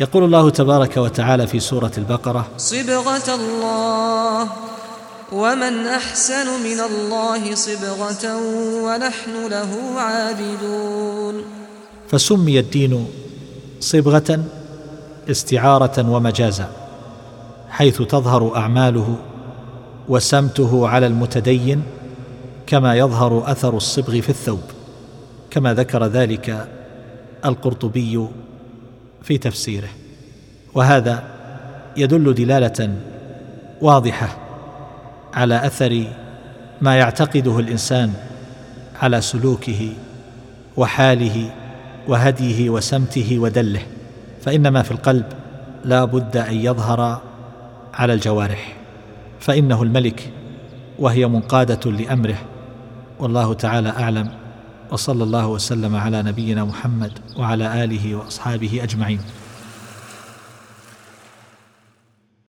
يقول الله تبارك وتعالى في سورة البقرة صبغة الله ومن أحسن من الله صبغة ونحن له عابدون. فسمي الدين صبغة استعارة ومجازا حيث تظهر أعماله وسمته على المتدين كما يظهر أثر الصبغ في الثوب كما ذكر ذلك القرطبي في تفسيره وهذا يدل دلالة واضحة على أثر ما يعتقده الإنسان على سلوكه وحاله وهديه وسمته ودله فان ما في القلب لا بد أن يظهر على الجوارح فإنه الملك وهي منقادة لأمره والله تعالى أعلم. وصلى الله وسلم على نبينا محمد وعلى آله وأصحابه أجمعين.